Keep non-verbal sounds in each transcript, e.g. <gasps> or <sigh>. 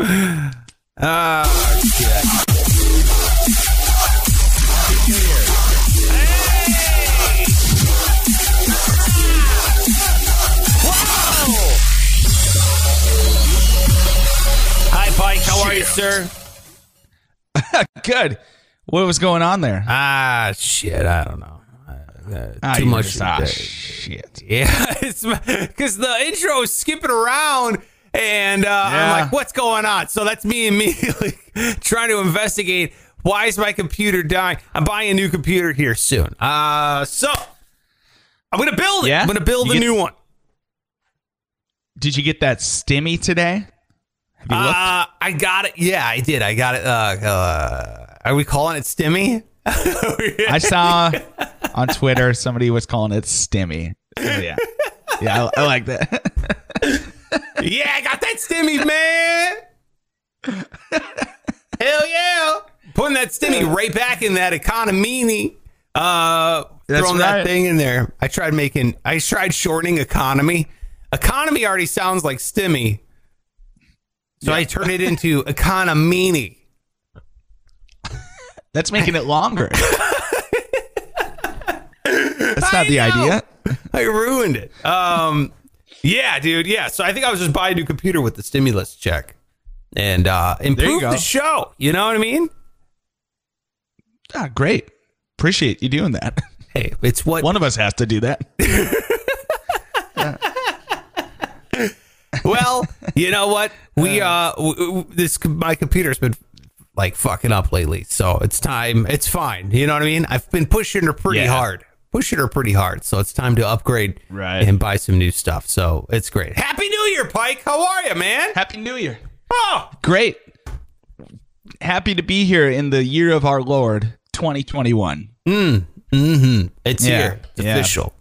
<laughs> Ah, shit. Hi, Pike. How are you, sir? <laughs> Good. What was going on there? Ah, shit. I don't know. Uh, Ah, too much. just- ah, shit. <laughs> Yeah, because the intro is skipping around, and uh, I'm like, "What's going on?" So that's me immediately <laughs> trying to investigate. Why is my computer dying? I'm buying a new computer here soon. Uh, so I'm gonna build it. Yeah? I'm gonna build You a get- new one. Did you get that stimmy today? Have you looked? Uh, I got it. Yeah, I did. I got it. Uh, uh, are we calling it Stimmy? I <laughs> saw on Twitter somebody was calling it stimmy. Yeah. Yeah, I, I like that. <laughs> yeah, I got that Stimmy, man. Hell yeah. Putting that Stimmy right back in that economy. Uh, That's throwing that thing in there. I tried making, I tried shortening economy. Economy already sounds like Stimmy. So I turned it into economy. That's making it longer. <laughs> That's not the know. idea. I ruined it. Um, yeah, dude. Yeah. So I think I was just buying a new computer with the stimulus check and uh, improve the show. You know what I mean? Ah, great. Appreciate you doing that. <laughs> Hey, it's what One of us has to do that. <laughs> well, you know what? We uh w- w- this my computer's been like fucking up lately. So it's time. It's fine. You know what I mean? I've been pushing her pretty Yeah. hard. Pushing her pretty hard. So it's time to upgrade Right. and buy some new stuff. So it's great. Happy New Year, Pike. How are you, man? Happy New Year. Oh, Great. Happy to be here in the year of our Lord, 2021. mm-hmm. It's Yeah, here. It's yeah. official.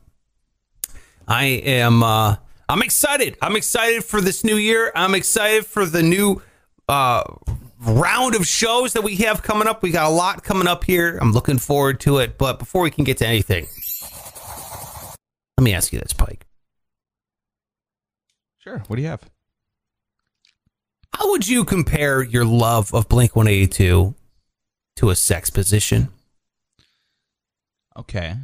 I am uh I'm excited. I'm excited for this new year. I'm excited for the new uh round of shows that we have coming up. We got a lot coming up here. I'm looking forward to it. But before we can get to anything, let me ask you this, Pike. Sure. What do you have? How would you compare your love of Blink 182 to a sex position? Okay.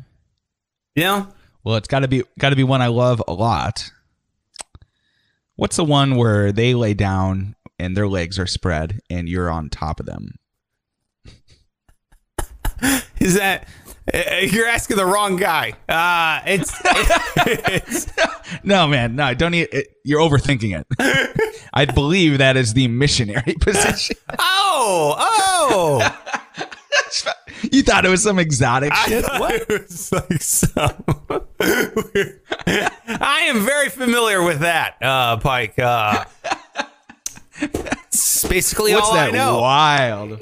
Yeah. Well, it's got to be got to be one I love a lot. What's the one where they lay down and their legs are spread and you're on top of them? <laughs> Is that <laughs> you're asking the wrong guy? Uh it's, it's <laughs> No, man, no, don't. Need, it, you're overthinking it. <laughs> I believe that is the missionary position. oh oh. you thought it was some exotic shit? What? It's like some. I am very familiar with that, uh, Pike. Uh, it's basically What's all that I know. wild?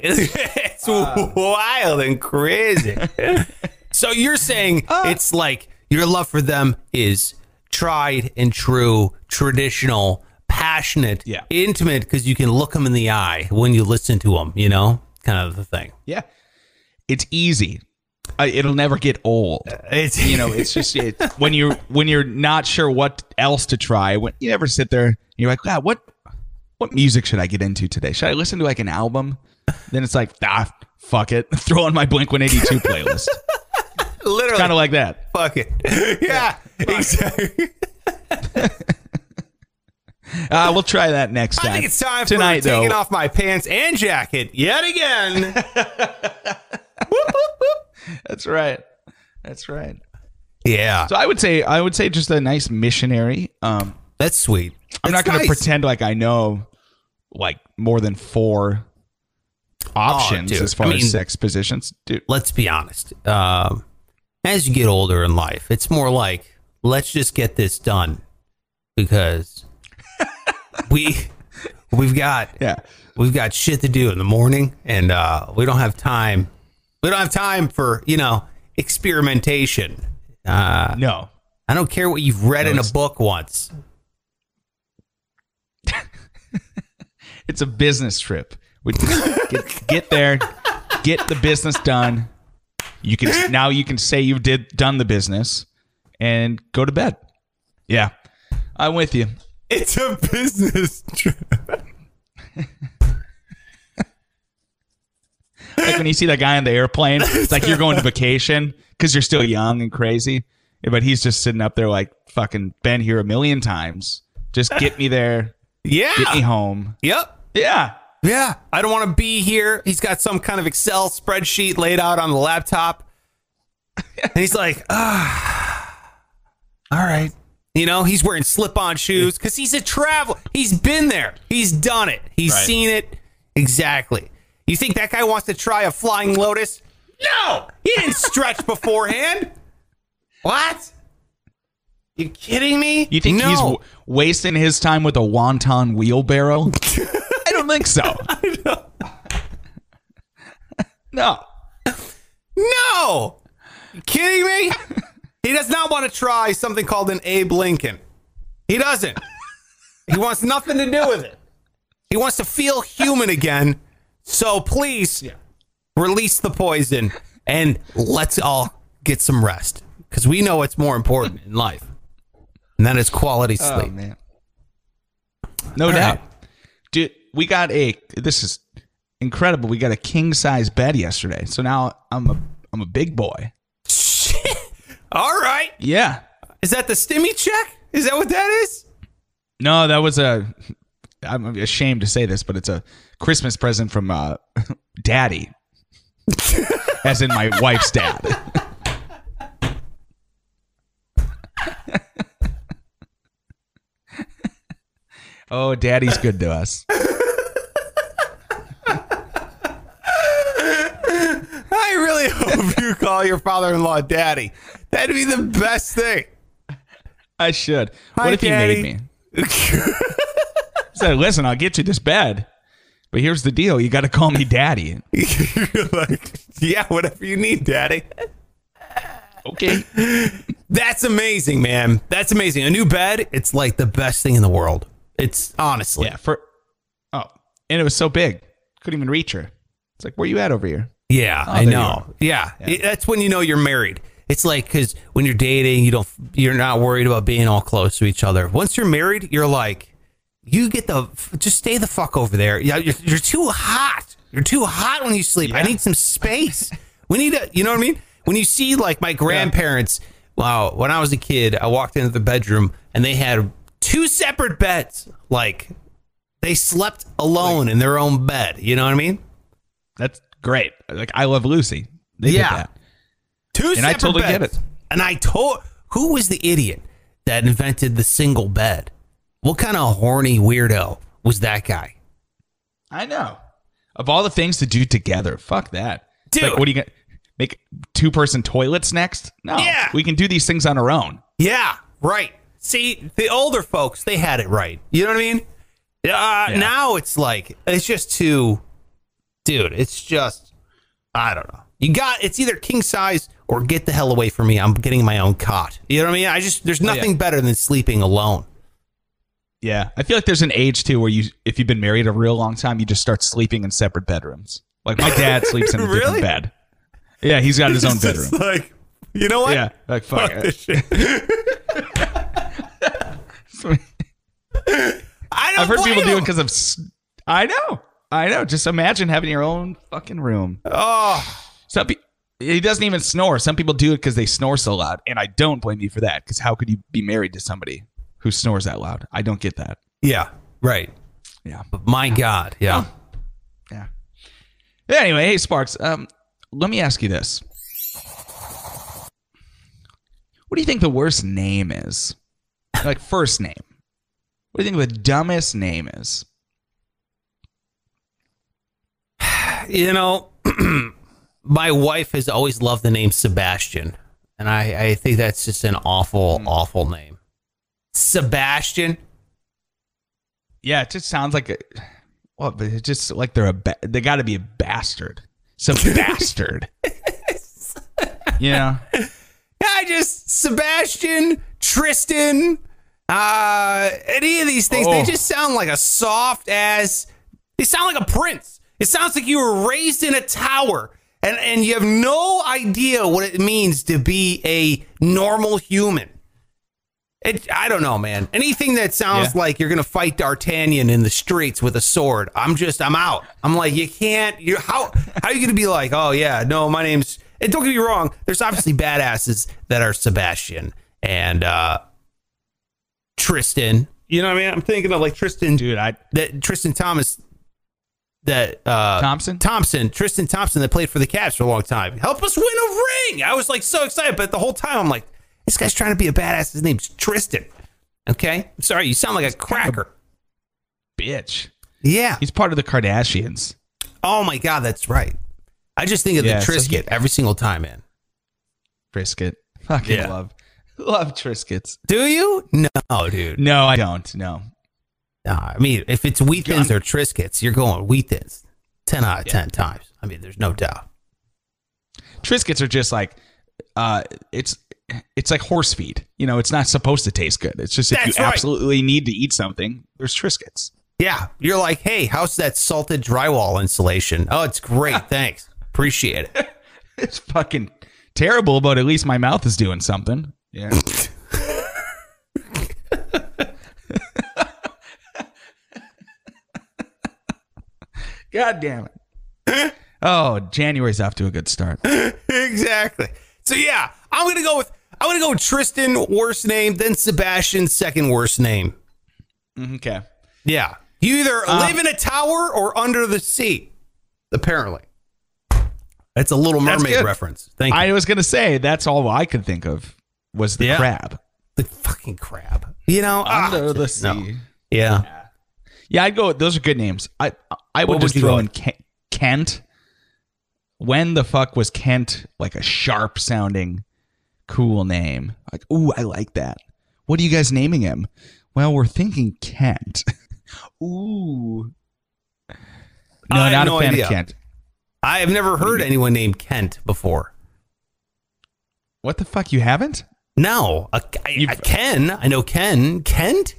It's wild and crazy. <laughs> so you're saying it's like your love for them is tried and true, traditional, passionate, Yeah. intimate, because you can look them in the eye when you listen to them. You know, kind of the thing. Yeah, it's easy. Uh, it'll never get old. It's you know, it's just it, <laughs> when you're when you're not sure what else to try. When you ever sit there, and you're like, wow, what what music should I get into today? Should I listen to like an album? Then it's like, ah, fuck it, <laughs> throw on my Blink 182 playlist. <laughs> literally kind of like that. fuck it. <laughs> Yeah, exactly. Uh, we'll try that next time. I think it's time tonight, for taking though. off my pants and jacket yet again. That's right. That's right. yeah, So I would say I would say just a nice missionary. Um, that's sweet. I'm not going to nice. pretend like I know like more than four options dude. as far I mean- as sex positions. Dude, Let's be honest. Um, as you get older in life, it's more like let's just get this done because <laughs> we we've got Yeah. we've got shit to do in the morning, and uh, we don't have time. We don't have time for you know experimentation. Uh, No. I don't care what you've read No, in a book once. <laughs> It's a business trip. We get, get there, get the business done. You can now you can say you did done the business and go to bed. Yeah. I'm with you. It's a business trip. Like when you see that guy on the airplane, it's like you're going to vacation because you're still young and crazy. But he's just sitting up there like fucking been here a million times. Just get me there, Yeah. get me home. Yep. Yeah. Yeah. I don't want to be here. He's got some kind of Excel spreadsheet laid out on the laptop. And he's like, ah, all right. You know, he's wearing slip on shoes because he's a traveler. He's been there. He's done it. He's Right. seen it. Exactly. You think that guy wants to try a flying lotus? No. He didn't stretch <laughs> beforehand. What? You kidding me? You think no. he's w- wasting his time with a wonton wheelbarrow? <laughs> I don't think so. <laughs> no. No! You kidding me? he does not want to try something called an Abe Lincoln. He doesn't. He wants nothing to do with it. He wants to feel human again. So please release the poison and let's all get some rest because we know what's more important in life, and that is quality oh, sleep. Oh man. No doubt. Dude, we got a this is incredible. We got a king size bed yesterday. So now I'm a I'm a big boy. Shit. All right. Yeah. Is that the stimmy check? Is that what that is? No, that was a I'm ashamed to say this, but it's a Christmas present from uh <laughs> daddy. <laughs> As in my wife's dad. <laughs> oh, daddy's good to us. <laughs> I really hope you call your father-in-law daddy. That'd be the best thing. I should. Hi, what if Daddy. you made me? Said, listen, I'll get you this bed. But here's the deal. You got to call me daddy. You're like, yeah, whatever you need, daddy. Okay. That's amazing, man. That's amazing. A new bed, it's like the best thing in the world. It's honestly. Yeah. For oh, and it was so big, couldn't even reach her. It's like, where you at over here? Yeah, oh, I know. are. Yeah. It- that's when you know you're married. It's like because when you're dating, you don't, you're not worried about being all close to each other. Once you're married, you're like, you get the, just stay the fuck over there. Yeah, you're, you're too hot. You're too hot when you sleep. I need some space. We need a, you know what I mean? When you see like my grandparents, wow, when I was a kid, I walked into the bedroom and they had two separate beds. Like they slept alone in their own bed. You know what I mean? That's great. Like I love Lucy. They did Yeah. that. Two And I separate totally beds. get it. And I told who was the idiot that invented the single bed? What kind of horny weirdo was that guy? I know. Of all the things to do together, fuck that. Dude. Like, what are you gonna make two person toilets next? No. Yeah. We can do these things on our own. Yeah, right. See, the older folks, they had it right. You know what I mean? Uh, Now it's like it's just too, dude. It's just I don't know. You got it's either king size or get the hell away from me. I'm getting my own cot. You know what I mean? I just there's nothing better than sleeping alone. Yeah. I feel like there's an age too where you if you've been married a real long time, you just start sleeping in separate bedrooms. Like my dad <laughs> sleeps in a Really? different bed. Yeah, he's got his <laughs> own bedroom. like you know what? Yeah. Like fuck. Fuck this shit. <laughs> I don't I've heard people do it because of. s- I know, I know. Just imagine having your own fucking room. Oh, Some pe- he doesn't even snore. Some people do it because they snore so loud, and I don't blame you for that. Because how could you be married to somebody who snores that loud? I don't get that. yeah, right. Yeah, But my God, yeah. yeah. Anyway, hey Sparks, um, let me ask you this: What do you think the worst name is? Like first name. What do you think the dumbest name is? <sighs> You know, <clears throat> my wife has always loved the name Sebastian, and I, I think that's just an awful, hmm. awful name. Sebastian. Yeah, it just sounds like a. Well, but it's just like they're a. Ba- they got to be a bastard. Some <laughs> bastard. <laughs> yeah. I just Sebastian, Tristan, uh, any of these things, they Oh. just sound like a soft ass. They sound like a prince. It sounds like you were raised in a tower, and and you have no idea what it means to be a normal human. It, I don't know, man. Anything that sounds Yeah. like you're gonna fight D'Artagnan in the streets with a sword, I'm just, I'm out. I'm like, you can't. You how how are you gonna be like, oh yeah, no, my name's. And don't get me wrong. There's obviously badasses that are Sebastian and uh Tristan. You know what I mean? I'm thinking of like Tristan, Dude, I that Tristan Thomas, that uh Thompson? Thompson, Tristan Thompson, that played for the Cavs for a long time. Help us win a ring. I was like so excited, but the whole time I'm like, this guy's trying to be a badass. His name's Tristan. Okay, I'm sorry, you sound like a cracker. bitch. Yeah. He's part of the Kardashians. Oh my god, that's right. I just think of Yeah, the so Trisket he- every single time, man. Trisket. Fucking Yeah. love. <laughs> Love Triscuits. Do you? No, dude. No, I don't. No. Nah, I mean, if it's wheat thins or Triscuits, you're going wheat thins. 10 out of Yeah. 10 times. I mean, there's no doubt. Triscuits are just like uh it's it's like horse feed. You know, it's not supposed to taste good. It's just if That's you right. absolutely need to eat something, there's Triscuits. Yeah. You're like, hey, how's that salted drywall insulation? Oh, it's great. <laughs> Thanks. Appreciate it. It's fucking terrible, but at least my mouth is doing something. Yeah. God damn it. Oh, January's off to a good start. exactly. So, yeah, I'm going to go with. I'm gonna go with Tristan, worst name, then Sebastian, second worst name. Okay. Yeah, you either Uh, live in a tower or under the sea. Apparently, that's a Little Mermaid reference. Thank you. I was gonna say that's all I could think of was the Yeah. crab the fucking crab. You know, ah, under the just- no. sea. Yeah. Yeah, I'd go. Those are good names. I I would What just would throw in Ke- Kent. When the fuck was Kent like a sharp sounding, cool name? Like, ooh, I like that. What are you guys naming him? Well, we're thinking Kent. <laughs> ooh. No, I have not no a fan idea. of Kent. I have never heard anyone named Kent before. What the fuck? You haven't? No, a, I, a Ken. I know Ken. Kent?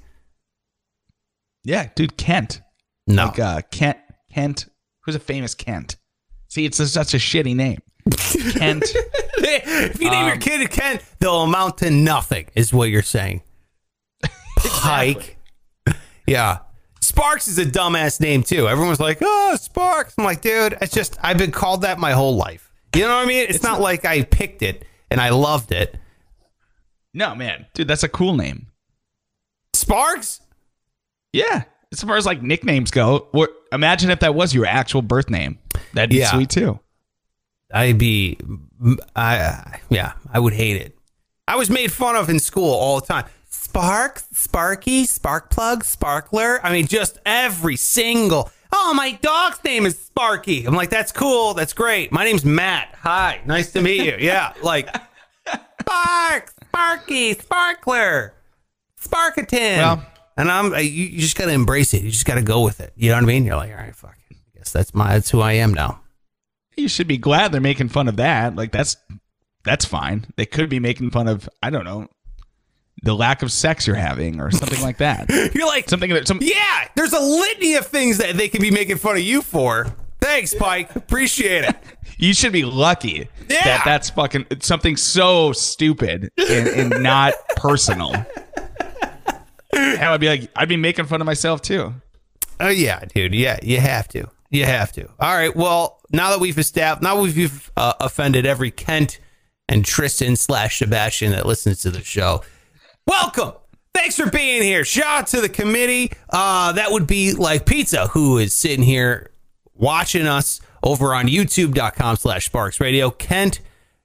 Yeah, dude, Kent. No. Like uh, Kent. Kent. Who's a famous Kent? See, it's such a shitty name. <laughs> Kent. if you name your Um, kid Kent, they'll amount to nothing, is what you're saying. <laughs> Pike. Yeah. Sparks is a dumbass name too. Everyone's like, "Oh, Sparks." I'm like, dude, it's just I've been called that my whole life. You know what I mean? It's, not like I picked it and I loved it. No, man, dude, that's a cool name. Sparks? Yeah. As far as like nicknames go, what, imagine if that was your actual birth name. That'd be Yeah. sweet too. I'd be, I yeah, I would hate it. I was made fun of in school all the time. Spark, Sparky, Spark Plug, Sparkler. I mean, just every single. Oh, my dog's name is Sparky. I'm like, that's cool. That's great. My name's Matt. Hi, nice to meet you. Yeah, like <laughs> Spark, Sparky, Sparkler, Sparkatin. Well- and I'm uh, you, you just gotta embrace it. You just gotta go with it. You know what I mean? You're like, all right, fuck. it. I guess that's my that's who I am now. You should be glad they're making fun of that. Like that's that's fine. They could be making fun of I don't know the lack of sex you're having or something like that. <laughs> You're like Something that some Yeah, there's a litany of things that they could be making fun of you for. Thanks, Pike. Appreciate it. <laughs> you should be lucky Yeah. that that's fucking something so stupid and, and not personal. And I'd be like, I'd be making fun of myself too. Oh yeah, dude. Yeah, you have to. You have to. All right. Well, now that we've established, now we've uh, offended every Kent and Tristan slash Sebastian that listens to the show. Welcome. Thanks for being here. Shout out to the committee. Uh, that would be like Pizza, who is sitting here watching us over on youtube.com slash sparks radio. Kent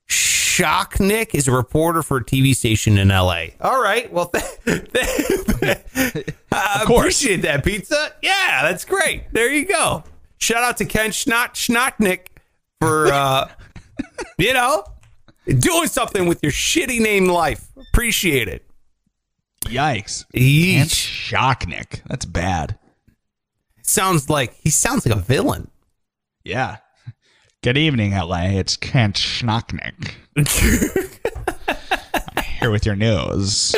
Shocknek is a reporter for a TV station in LA. All right. Well, <laughs> th- th- I appreciate that, Pizza. Yeah, that's great. There you go. Shout out to Kent Schnott Schnocknick for, uh, <laughs> you know, doing something with your shitty name life. Appreciate it. Yikes. Yeesh. And Shocknek. That's bad. Sounds like he sounds like a villain. Yeah. Good evening, LA. It's Kent Schnocknick. <laughs> I'm here with your news.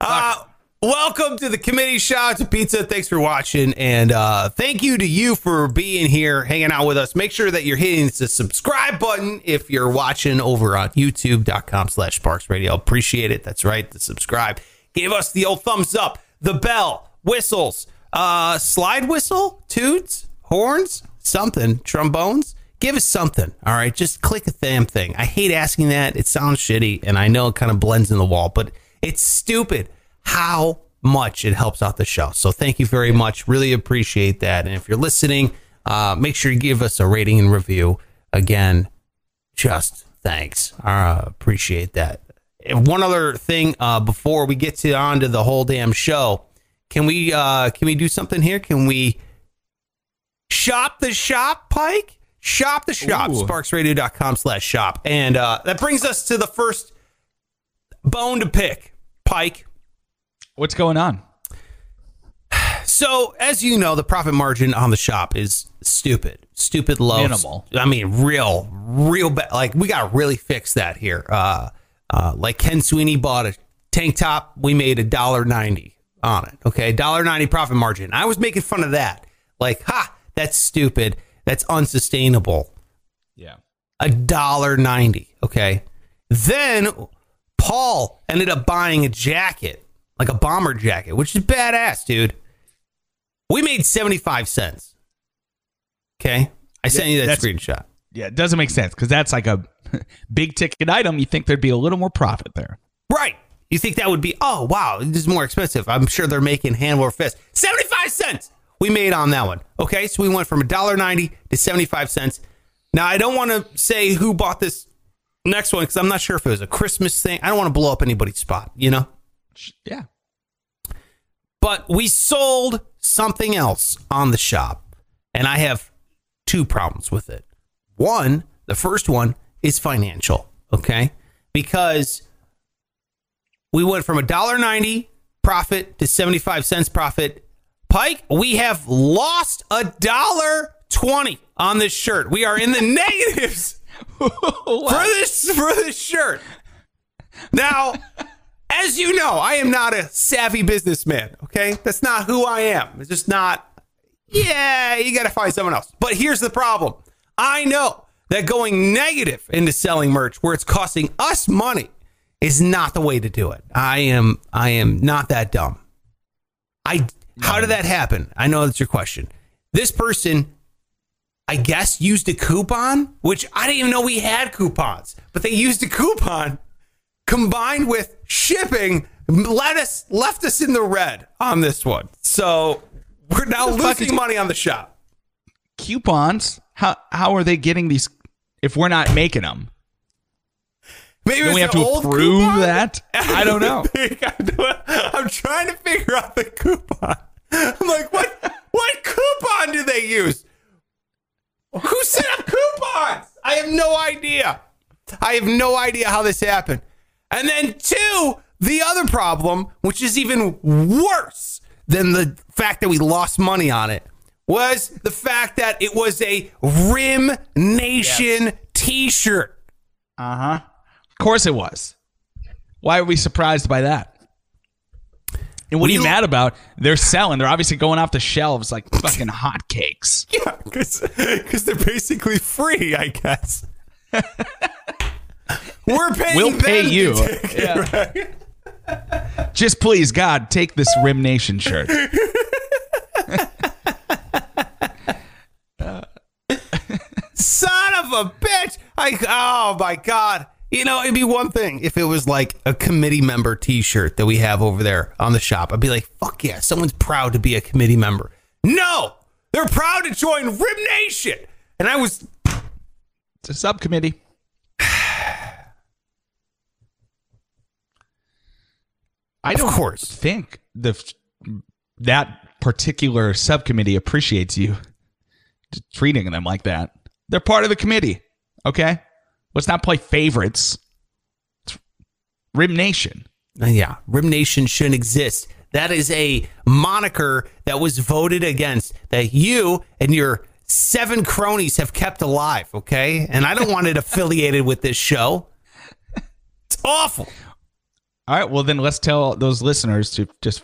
Uh, welcome to the committee. Shout out to Pizza. Thanks for watching. And uh, thank you to you for being here, hanging out with us. Make sure that you're hitting the subscribe button if you're watching over on youtube.com slash Sparks Radio. Appreciate it. That's right. The subscribe. Give us the old thumbs up, the bell, whistles, uh, slide whistle, toots, horns, something, trombones. Give us something. All right. Just click a damn thing. I hate asking that. It sounds shitty. And I know it kind of blends in the wall, but it's stupid how much it helps out the show. So thank you very much. Really appreciate that. And if you're listening, uh, make sure you give us a rating and review. Again, just thanks. Uh, appreciate that. And one other thing uh, before we get to on to the whole damn show, can we uh, can we do something here? Can we shop the shop, Pike? Shop the shop, Ooh. sparksradio.com slash shop. And uh, that brings us to the first bone to pick, Pike. What's going on? So, as you know, the profit margin on the shop is stupid, stupid low. Minimal. I mean, real, real bad. Like we got to really fix that here. Uh, uh, like Ken Sweeney bought a tank top, we made a dollar ninety on it. Okay, dollar ninety profit margin. I was making fun of that. Like, ha, that's stupid. That's unsustainable. Yeah. A dollar ninety. Okay. Then Paul ended up buying a jacket, like a bomber jacket, which is badass, dude. We made 75 cents. Okay. I sent you that screenshot. Yeah, it doesn't make sense because that's like a <laughs> big ticket item. You think there'd be a little more profit there. Right. You think that would be, oh, wow, this is more expensive. I'm sure they're making hand over fist. 75 cents we made on that one. Okay. So we went from $1.90 to 75 cents. Now, I don't want to say who bought this next one because I'm not sure if it was a Christmas thing. I don't want to blow up anybody's spot, you know? Yeah. but we sold something else on the shop and i have two problems with it one the first one is financial okay because we went from a dollar 90 profit to 75 cents profit pike we have lost a dollar 20 on this shirt we are in the <laughs> negatives for this for this shirt now as you know, I am not a savvy businessman. Okay, that's not who I am. It's just not. Yeah, you got to find someone else. But here's the problem: I know that going negative into selling merch where it's costing us money is not the way to do it. I am. I am not that dumb. I. How did that happen? I know that's your question. This person I guess used a coupon, which I didn't even know we had coupons, but they used a coupon combined with shipping let us left us in the red on this one. So we're now losing money on the shop. Coupons? How how are they getting these if we're not making them? Maybe Then we have to old approve coupon? that? <laughs> I don't know. I'm trying to figure out the coupon. I'm like, what what coupon do they use? Who set up coupons? I have no idea. I have no idea how this happened. And then two, the other problem, which is even worse than the fact that we lost money on it, was the fact that it was a Rim Nation t-shirt. Uh huh. Of course it was. Why are we surprised by that? And what are you mad about? They're selling. They're obviously going off the shelves like <laughs> fucking hotcakes. Yeah, because they're basically free, I guess. <laughs> We're paying. We'll pay you. take it, right? Just please, God, take this Rim Nation shirt. <laughs> Son of a bitch! I oh my god! You know, it'd be one thing if it was like a committee member T-shirt that we have over there on the shop. I'd be like, "Fuck yeah, someone's proud to be a committee member." No, they're proud to join Rim Nation, and I was It's a subcommittee. I don't course. think the that particular subcommittee appreciates you treating them like that. They're part of the committee. Okay, let's not play favorites. It's Rim Nation. Uh, yeah, Rim Nation shouldn't exist. That is a moniker that was voted against that you and your seven cronies have kept alive, okay? And I don't want it <laughs> affiliated with this show. It's awful. All right, well then let's tell those listeners to just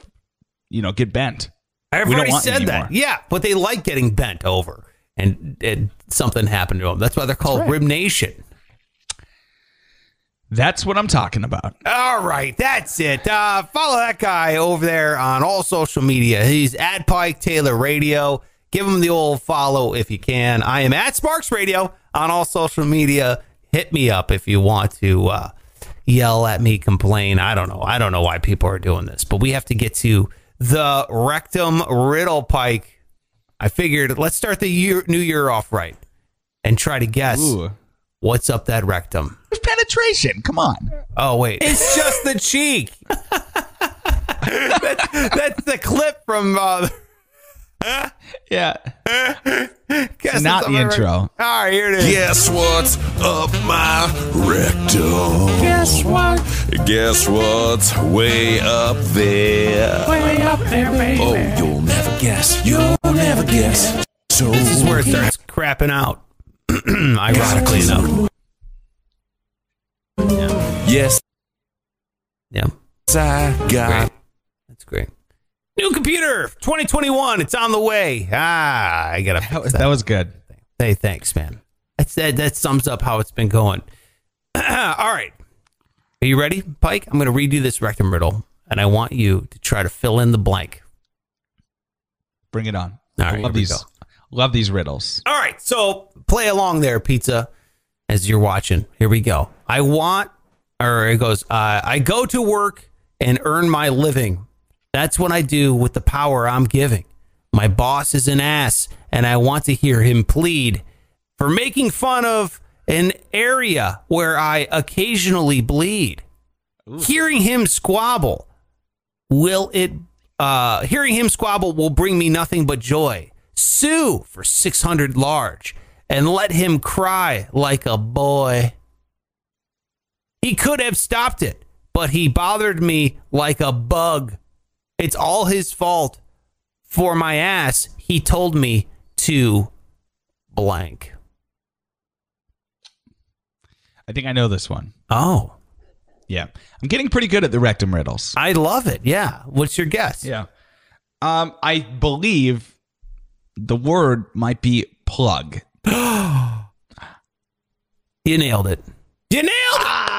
you know get bent. I've We don't already want said that. Yeah, but they like getting bent over and, and something happened to them. That's why they're called Rim Nation. That's what I'm talking about. All right, that's it. Uh, follow that guy over there on all social media. He's at Pike Taylor Radio. Give him the old follow if you can. I am at Sparks Radio on all social media. Hit me up if you want to uh, yell at me, complain. I don't know. I don't know why people are doing this, but we have to get to the rectum riddle, Pike. I figured let's start the year, new year off right and try to guess Ooh. what's up that rectum. There's penetration. Come on. Oh wait, it's just the cheek. <laughs> that's, that's the clip from. Uh, Yeah. Guess not the Up, intro. All right, here it is. Guess what's up my rectum? Guess what? Guess what's way up there? Way up there, baby. Oh, you'll never guess. You'll never guess. So This is where it starts crapping out. <clears throat> Ironically enough. Yes, Yeah, I got. great. That's great. New computer, 2021. It's on the way. Ah, I gotta That was, that. that was good. Hey, thanks, man. That's that. That sums up how it's been going. <clears throat> All right, are you ready, Pike? I'm gonna redo this rectum riddle, and I want you to try to fill in the blank. Bring it on. All right, love these. Love these riddles. All right, so play along there, pizza, as you're watching. Here we go. I want, or it goes, uh, I go to work and earn my living. That's what I do with the power I'm giving. My boss is an ass, and I want to hear him plead for making fun of an area where I occasionally bleed. Hearing him squabble will it uh hearing him squabble will bring me nothing but joy sue for 600 large and let him cry like a boy he could have stopped it but he bothered me like a bug it's all his fault for my ass he told me to blank I think I know this one. oh Yeah. I'm getting pretty good at the rectum riddles. i love it yeah what's your guess Yeah. Um, I believe the word might be plug. <gasps> you nailed it you nailed it Ah,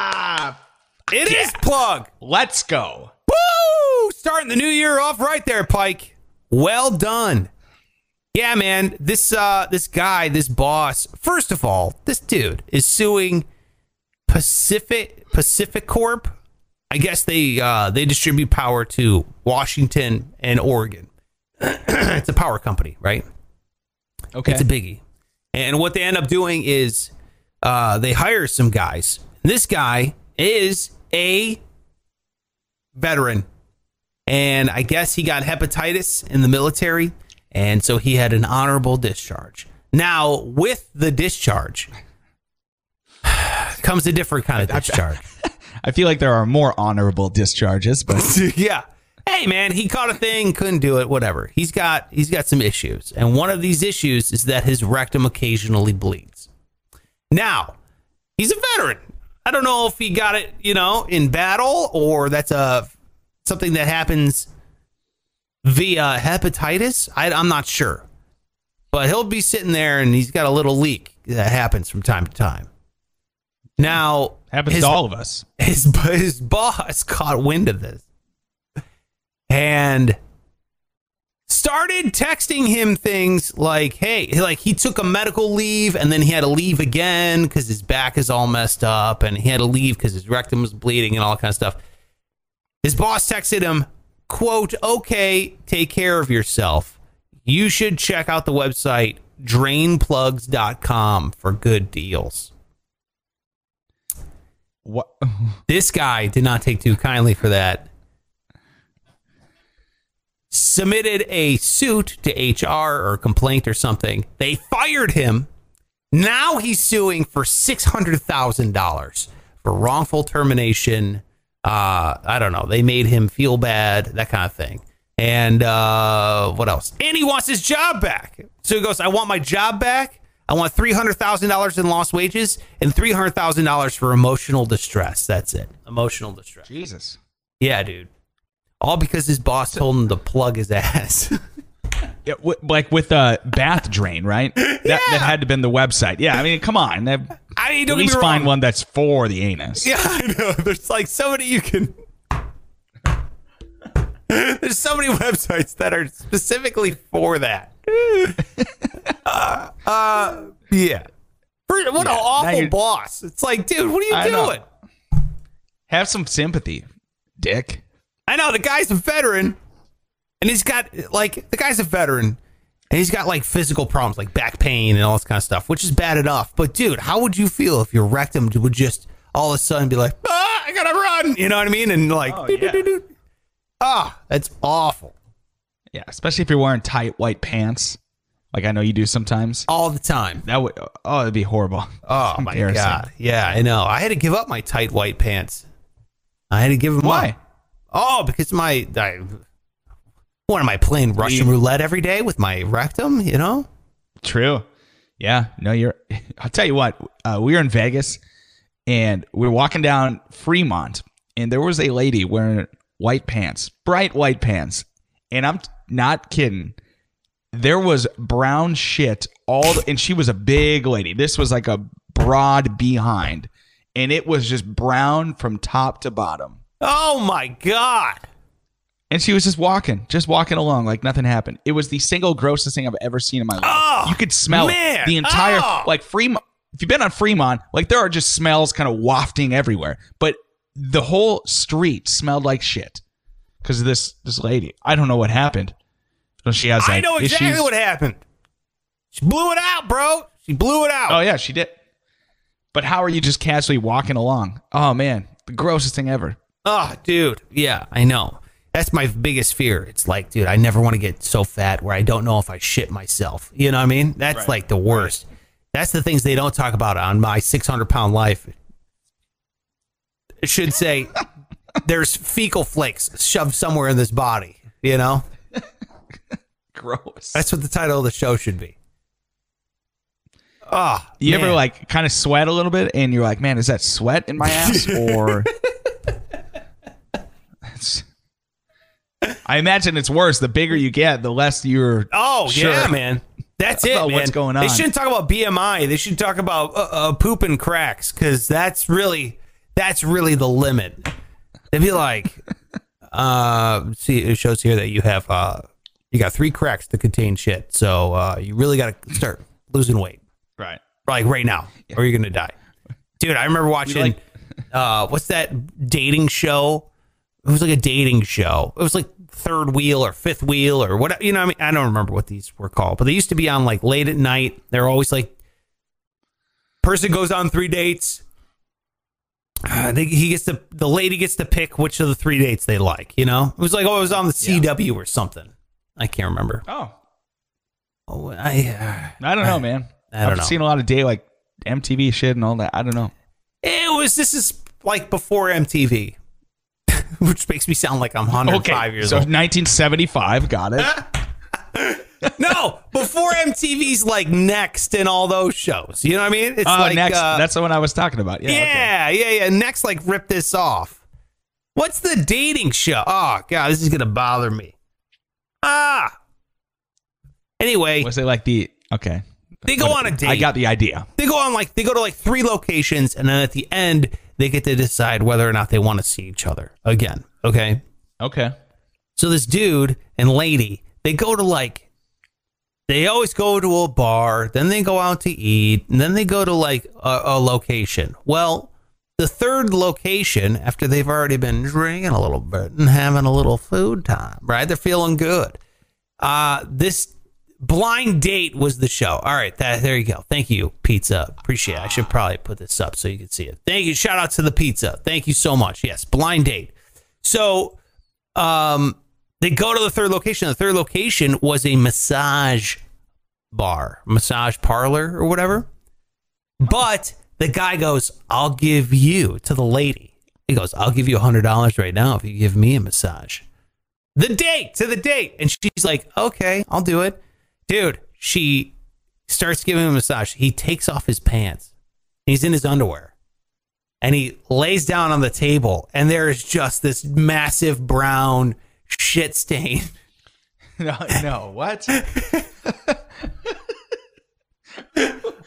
It is plug let's go. Woo! Starting the new year off right there, Pike. Well done. Yeah, man. This uh this guy, this boss, first of all, this dude is suing Pacific PacifiCorp. I guess they uh they distribute power to Washington and Oregon. <clears throat> it's a power company, right? Okay. It's a biggie. And what they end up doing is uh, they hire some guys. This guy is a veteran. And I guess he got hepatitis in the military. And so he had an honorable discharge. Now, with the discharge <sighs> comes a different kind of discharge. <laughs> I feel like there are more honorable discharges, but <laughs> yeah. Hey man, he caught a thing, couldn't do it, whatever. He's got he's got some issues. And one of these issues is that his rectum occasionally bleeds. Now, he's a veteran. I don't know if he got it, you know, in battle or that's a something that happens via hepatitis. I, I'm not sure. But he'll be sitting there and he's got a little leak that happens from time to time. Now, happens his- to all of us. <laughs> his his boss <laughs> caught wind of this and started texting him things like hey like he took a medical leave and then he had to leave again because his back is all messed up and he had to leave because his rectum was bleeding and all that kind of stuff his boss texted him quote okay take care of yourself you should check out the website drainplugs.com for good deals What? this guy did not take too kindly for that. Submitted a suit to HR or complaint or something. They fired him. Now he's suing for $600,000 for wrongful termination Uh, I don't know. They made him feel bad, that kind of thing. And uh, what else? And he wants his job back. So he goes, I want my job back. I want $300,000 in lost wages and $300,000 for emotional distress. That's it. Emotional distress. Jesus. Yeah, dude. All because his boss told him to plug his ass. <laughs> Yeah, w- like with a bath drain, right? That, that had to been the website. Yeah, I mean, come on. That, I mean, at don't get least me find one that's for the anus. Yeah, I know. <laughs> There's like so many you can. <laughs> There's so many websites that are specifically for that. uh, uh, yeah. For, what an awful boss. It's like, dude, what are you I know. doing? Have some sympathy, dick. I know the guy's a veteran, and he's got like the guy's a veteran, and he's got like physical problems like back pain and all this kind of stuff, which is bad enough. But dude, how would you feel if your rectum would just all of a sudden be like, ah, I gotta run? You know what I mean? And like, Oh, doo, doo, yeah. doo, doo. ah, that's awful Yeah, especially if you're wearing tight white pants, like I know you do sometimes. all the time. That would oh, it'd be horrible. Oh my god, yeah, I know. I had to give up my tight white pants. I had to give them Why? up. Oh, because my I, what am I playing Russian roulette every day with my rectum? You know. True. Yeah. No, you're. I'll tell you what. Uh, we were in Vegas, and we were walking down Fremont, and there was a lady wearing white pants, bright white pants, and I'm not kidding. There was brown shit all, and she was a big lady. This was like a broad behind, and it was just brown from top to bottom. Oh my god. And she was just walking, just walking along like nothing happened. It was the single grossest thing I've ever seen in my life. Oh, you could smell man. it. The entire Oh. like Fremont. If you've been on Fremont, like there are just smells kind of wafting everywhere. But the whole street smelled like shit because of this this lady. I don't know what happened. So she has I know exactly issues. what happened. She blew it out, bro. She blew it out. Oh yeah, she did. But how are you just casually walking along? Oh man, the grossest thing ever. Oh, dude. Yeah, I know. That's my biggest fear. It's like, dude, I never want to get so fat where I don't know if I shit myself. You know what I mean? That's like the worst. That's the things they don't talk about on my 600 pound life. It should say <laughs> there's fecal flakes shoved somewhere in this body. You know? <laughs> Gross. That's what the title of the show should be. Oh, You ever like kind of sweat a little bit and you're like, man, is that sweat in my ass or <laughs> I imagine it's worse. The bigger you get, the less you're Oh sure yeah, man. That's it, man. what's going on? They shouldn't talk about BMI. They should talk about uh, uh, poop and cracks because that's really that's really the limit. They'd be like, <laughs> uh, see, it shows here that you have uh, you got three cracks to contain shit. So uh, you really got to start losing weight Right. like right now, or you're gonna die, dude. I remember watching like- uh, what's that dating show? It was like a dating show. It was like third wheel or fifth wheel or what you know. I mean, I don't remember what these were called, but they used to be on like late at night. They're always like, person goes on three dates. Uh, they, he gets to the lady gets to pick which of the three dates they like. You know, it was like oh, it was on the CW or something. I can't remember. Oh. Oh, I uh, I don't know, man. I don't have know. seen a lot of day like MTV shit and all that. I don't know. It was. This is like before MTV, <laughs> which makes me sound like I'm 105 years old. so old. 1975, got it. <laughs> No, before MTV's like Next and all those shows. You know what I mean? It's Oh, like next. uh, That's the one I was talking about. Yeah. okay. yeah, yeah, yeah. Next, like rip this off. What's the dating show? Oh god, this is gonna bother me. Ah. Anyway, Was it like the okay? they go on a date. I got the idea. they go on like they go to like three locations and then at the end they get to decide whether or not they want to see each other again okay? Okay. so this dude and lady they go to like they always go to a bar then they go out to eat and then they go to like a, a location. Well the third location after they've already been drinking a little bit and having a little food time right? They're feeling good. Uh this blind date was the show. All right that there you go. Thank you pizza. Appreciate it. I should probably put this up so you can see it. Thank you. Shout out to the pizza. Thank you so much. Yes blind date. So um they go to the third location. The third location was a massage bar massage parlor or whatever. But the guy goes i'll give you to the lady. He goes, I'll give you a hundred dollars right now if you give me a massage. The date to the date. And she's like, okay, I'll do it. Dude, she starts giving him a massage. He takes off his pants. He's in his underwear. And he lays down on the table, and there is just this massive brown shit stain <laughs> No, no, what? <laughs>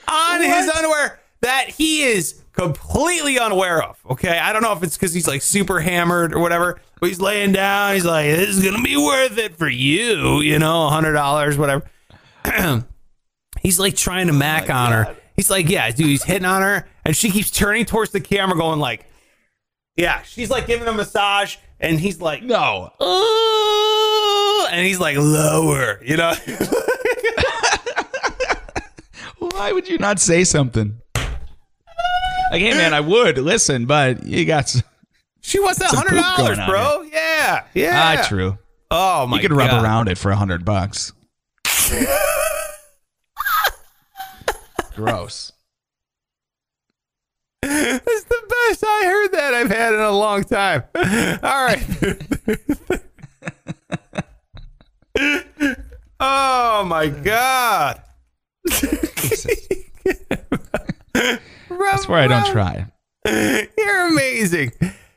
on his underwear that he is completely unaware of. Okay. I don't know if it's because he's like super hammered or whatever, but he's laying down. He's like, this is going to be worth it for you, you know, $100, whatever. <clears throat> he's like trying to mac on her. He's like, yeah, dude, he's hitting on her. And she keeps turning towards the camera, going like, yeah, she's like giving him a massage. And he's like, No. oh, and he's like, lower, you know? <laughs> Why would you not say something? Like, hey man, I would listen, but you got s- she wants that hundred dollars, bro. Yeah, yeah. ah true. Oh my You could rub around it for a hundred bucks. <laughs> Gross. <laughs> That's the best I heard that I've had in a long time. All right. <laughs> oh my God. <laughs> That's where I don't try. You're amazing.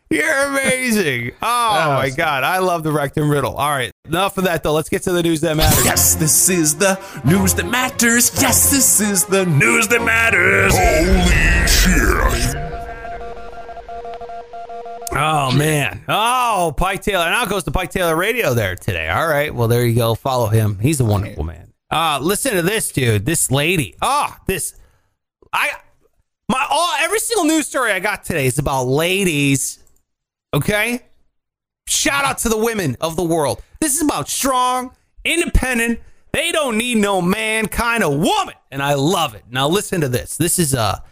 You're amazing. Oh my God. I love the rectum riddle. All right. Enough of that, though. Let's get to the news that matters. Yes, this is the news that matters. Yes, this is the news that matters. Holy shit. Oh man. Oh, Pike Taylor. Now goes to Pike Taylor Radio there today. All right. Well, there you go. Follow him. He's a wonderful man. Uh, listen to this, dude. This lady. Oh, this. I. My all every single news story I got today is about ladies. Okay. Shout out to the women of the world. This is about strong, independent. They don't need no man kind of woman, and I love it. Now listen to this. This is a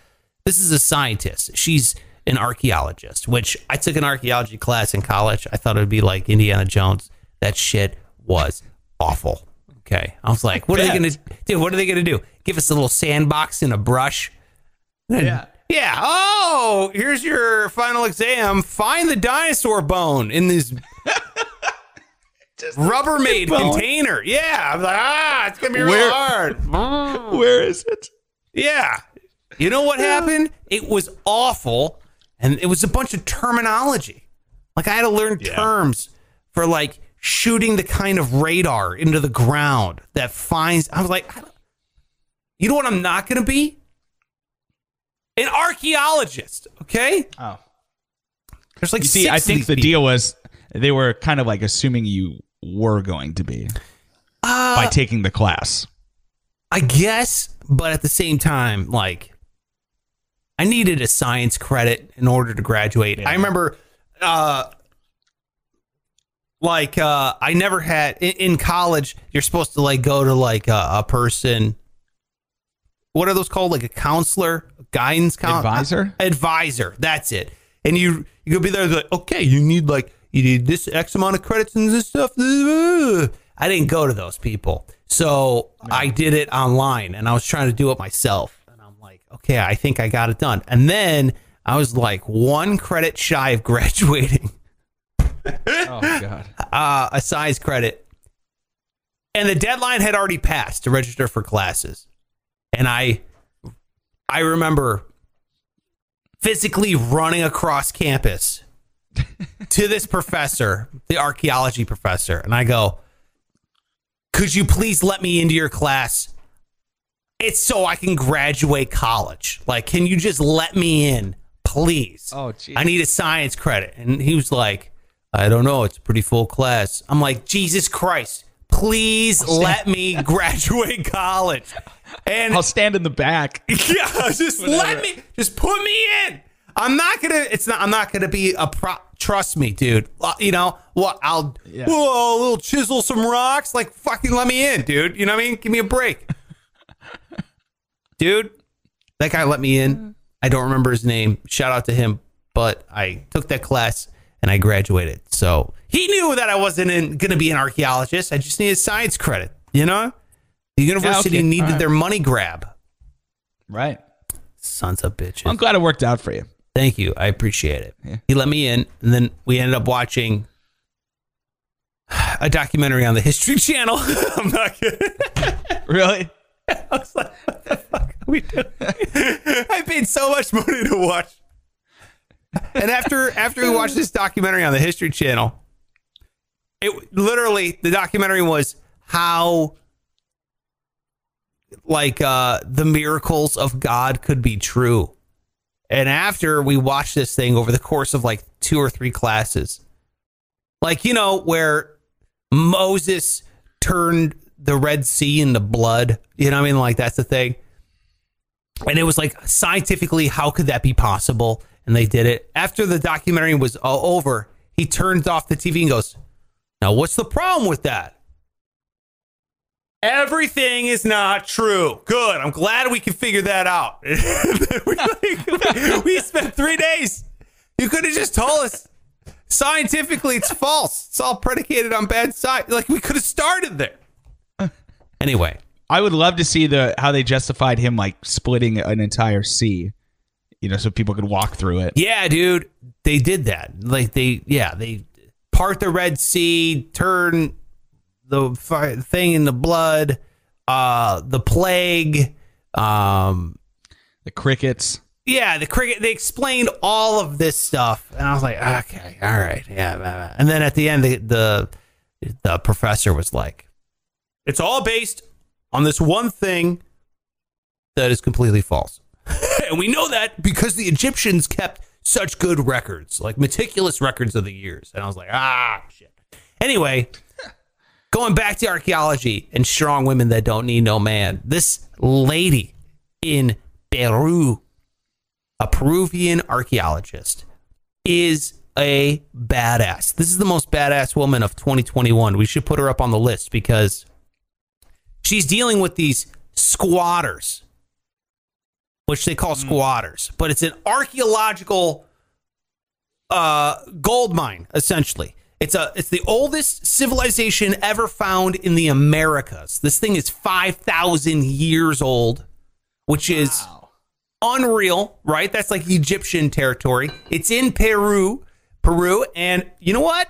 this is a scientist. She's an archaeologist, which I took an archaeology class in college. I thought it would be like Indiana Jones. That shit was awful. Okay. I was like, what are they to do? What are they to do? Give us a little sandbox and a brush? Yeah. Yeah. Oh, here's your final exam. Find the dinosaur bone in this <laughs> Rubbermaid <laughs> container. Yeah. I'm like, ah, it's going to be real Where- hard. <laughs> Where is it? Yeah. You know what happened? It was awful. And it was a bunch of terminology. Like I had to learn terms for like shooting the kind of radar into the ground that finds. I was like, I don't- you know what I'm not going to be? An archaeologist. Okay. Oh. There's like You see, six I think the people. deal was they were kind of like assuming you were going to be Uh, by taking the class. I guess, but at the same time, like I needed a science credit in order to graduate. I remember uh like uh I never had in, in college you're supposed to like go to like a, a person what are those called like a counselor, a guidance counselor, Advisor? advisor. That's it. And you you could be there like, okay, you need like you need this X amount of credits and this stuff. I didn't go to those people, so I did it online, and I was trying to do it myself. And I'm like, okay, I think I got it done. And then I was like one credit shy of <laughs> graduating, Oh god. <laughs> uh, a size credit, and the deadline had already passed to register for classes. And I, I remember physically running across campus to this professor, the archaeology professor, and I go, "Could you please let me into your class? It's so I can graduate college. Like, can you just let me in, please? Oh, geez. I need a science credit." And he was like, "I don't know. It's a pretty full class." I'm like, "Jesus Christ." Please let me <laughs> graduate college. And I'll stand in the back. <laughs> yeah, just let me, just put me in. I'm not gonna. It's not. I'm not gonna be a pro. Trust me, dude. Uh, You know what? I'll. Yeah. Whoa, a little chisel some rocks. Like fucking let me in, dude. You know what I mean? Give me a break, dude. That guy let me in. I don't remember his name. Shout out to him. But I took that class and I graduated. So he knew that I wasn't gonna be an archaeologist. I just needed science credit. You know, the university okay. needed right. their money grab. Right. Sons of bitches. I'm glad it worked out for you. Thank you. I appreciate it. He let me in, and then we ended up watching a documentary on the History <laughs> Channel. <laughs> I'm not kidding. Really? <laughs> I was like, what the fuck are we doing? I paid so much money to watch. And after after we watched this documentary on the History Channel, it literally the documentary was how like uh the miracles of God could be true. And after we watched this thing over the course of like two or three classes, like you know where Moses turned the Red Sea into blood, you know what I mean? Like that's the thing. And it was like scientifically, how could that be possible? And they did it. After the documentary was all over, he turns off the TV and goes, "Now what's the problem with that?" Everything is not true. Good. I'm glad we can figure that out. <laughs> <laughs> we, spent three days. You could have just told us. Scientifically, it's false. It's all predicated on bad science. Like we could have started there. Anyway, I would love to see the how they justified him like splitting an entire sea, you know, so people could walk through it. yeah, dude, they did that. Like they, yeah, they part the Red Sea, turn the thing into blood, uh, the plague, um, The crickets. yeah, the cricket. They explained all of this stuff, and I was like, okay, all right, yeah. blah, blah. And then at the end, the the, the professor was like, "It's all based on this one thing that is completely false," <laughs> and we know that because the Egyptians kept such good records, like meticulous records of the years. And I was like, ah, shit. Anyway. Going back to archaeology and strong women that don't need no man. This lady in Peru a Peruvian archaeologist, is a badass. This is the most badass woman of 2021. We should put her up on the list because she's dealing with these squatters, which they call squatters, but it's an archaeological uh, gold mine, essentially. It's a it's the oldest civilization ever found in the Americas. This thing is 5,000 years old, which is unreal, right? That's like Egyptian territory. It's in Peru, Peru, and you know what?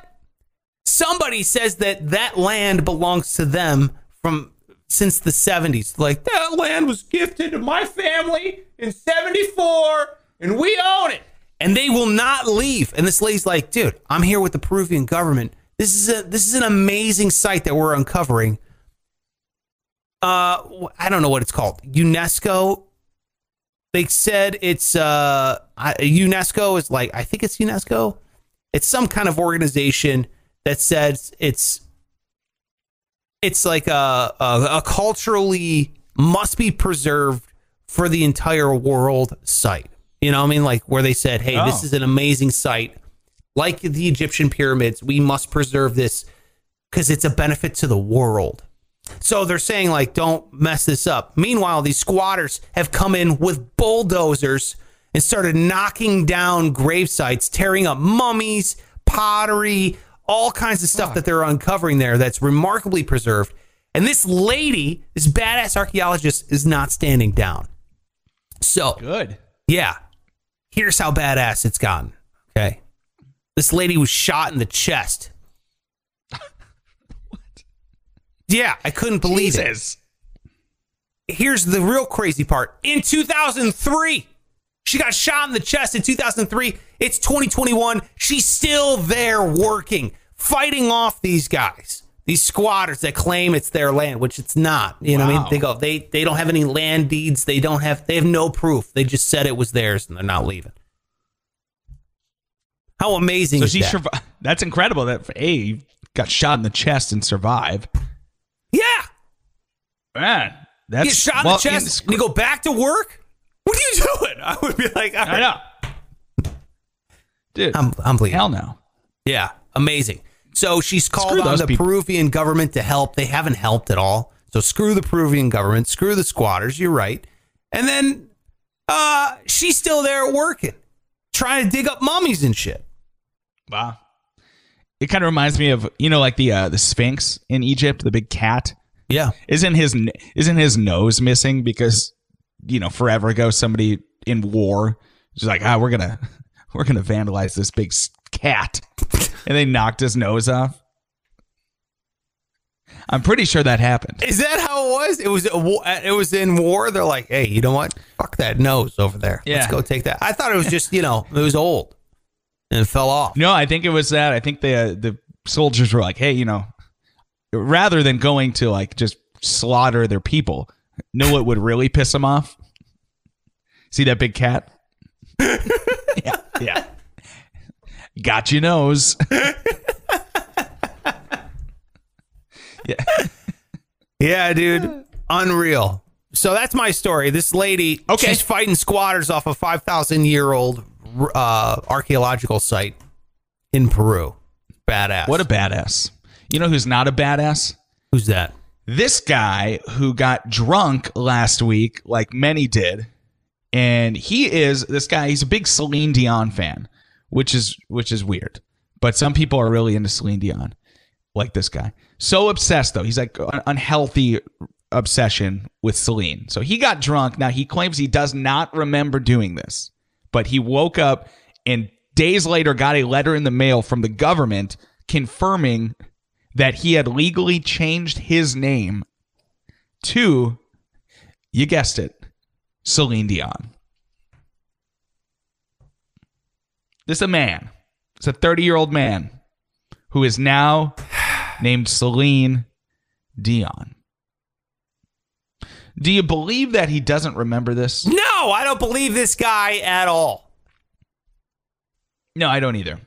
Somebody says that that land belongs to them from since the 70s. Like that land was gifted to my family in 74 and we own it. And they will not leave. And this lady's like, "Dude, I'm here with the Peruvian government. This is a this is an amazing site that we're uncovering." Uh I don't know what it's called. UNESCO they said it's uh UNESCO is like I think it's UNESCO. It's some kind of organization that says it's it's like a, a, a culturally must be preserved for the entire world site. You know what I mean? Like where they said, hey, this Oh. is an amazing site. Like the Egyptian pyramids, we must preserve this because it's a benefit to the world. So they're saying, like, don't mess this up. Meanwhile, these squatters have come in with bulldozers and started knocking down grave sites, tearing up mummies, pottery, all kinds of stuff that they're uncovering there that's remarkably preserved. And this lady, this badass archaeologist, is not standing down. So, Good. yeah, here's how badass it's gotten. Okay. This lady was shot in the chest. <laughs> What? Yeah, I couldn't believe it here's the real crazy part. In 2003, she got shot in the chest in 2003. It's 2021. She's still there working, fighting off these guys, these squatters that claim it's their land, which it's not. You know what I mean? They go, they they don't have any land deeds. They don't have they have no proof. They just said it was theirs and they're not leaving. How amazing So is she that? survived. That's incredible. That you got shot in the chest and survive. yeah. Man, You that's get shot in well, the chest and you go back to work? What are you doing? <laughs> I would be like, all I right. know, dude. I'm, I'm bleeding. hell no. Yeah, amazing. So she's called Screw on those the people. Peruvian government to help. They haven't helped at all. So screw the Peruvian government, screw the squatters. You're right. And then uh, she's still there working, trying to dig up mummies and shit. Wow. It kind of reminds me of you know like the uh, the Sphinx in Egypt, the big cat. Yeah, Isn't his isn't his nose missing because you know forever ago somebody in war was like ah we're gonna we're gonna vandalize this big cat, and they knocked his nose off. I'm pretty sure that happened. Is that how it was? It was it was in war. They're like, hey, you know what? Fuck that nose over there. Let's go take that. I thought it was just you know it was old and it fell off. No, I think it was that. I think the uh, the soldiers were like, hey, you know, rather than going to like just slaughter their people, know what would really piss them off? See that big cat? <laughs> yeah. <laughs> Got your nose. <laughs> yeah. Yeah, dude. Unreal. So that's my story. This lady, Okay. she's fighting squatters off a 5,000 year old uh, archaeological site in Peru. Badass. What a badass. You know who's not a badass? Who's that? this guy who got drunk last week, like many did, and he is this guy. He's a big Celine Dion fan, which is which is weird. But some people are really into Celine Dion, like this guy. So obsessed though, he's like an unhealthy obsession with Celine. So he got drunk. Now he claims he does not remember doing this, but he woke up and days later got a letter in the mail from the government confirming that he had legally changed his name to, you guessed it, Celine Dion. This is a man. It's a 30 year old man who is now named Celine Dion. Do you believe that he doesn't remember this? No, I don't believe this guy at all. No, I don't either.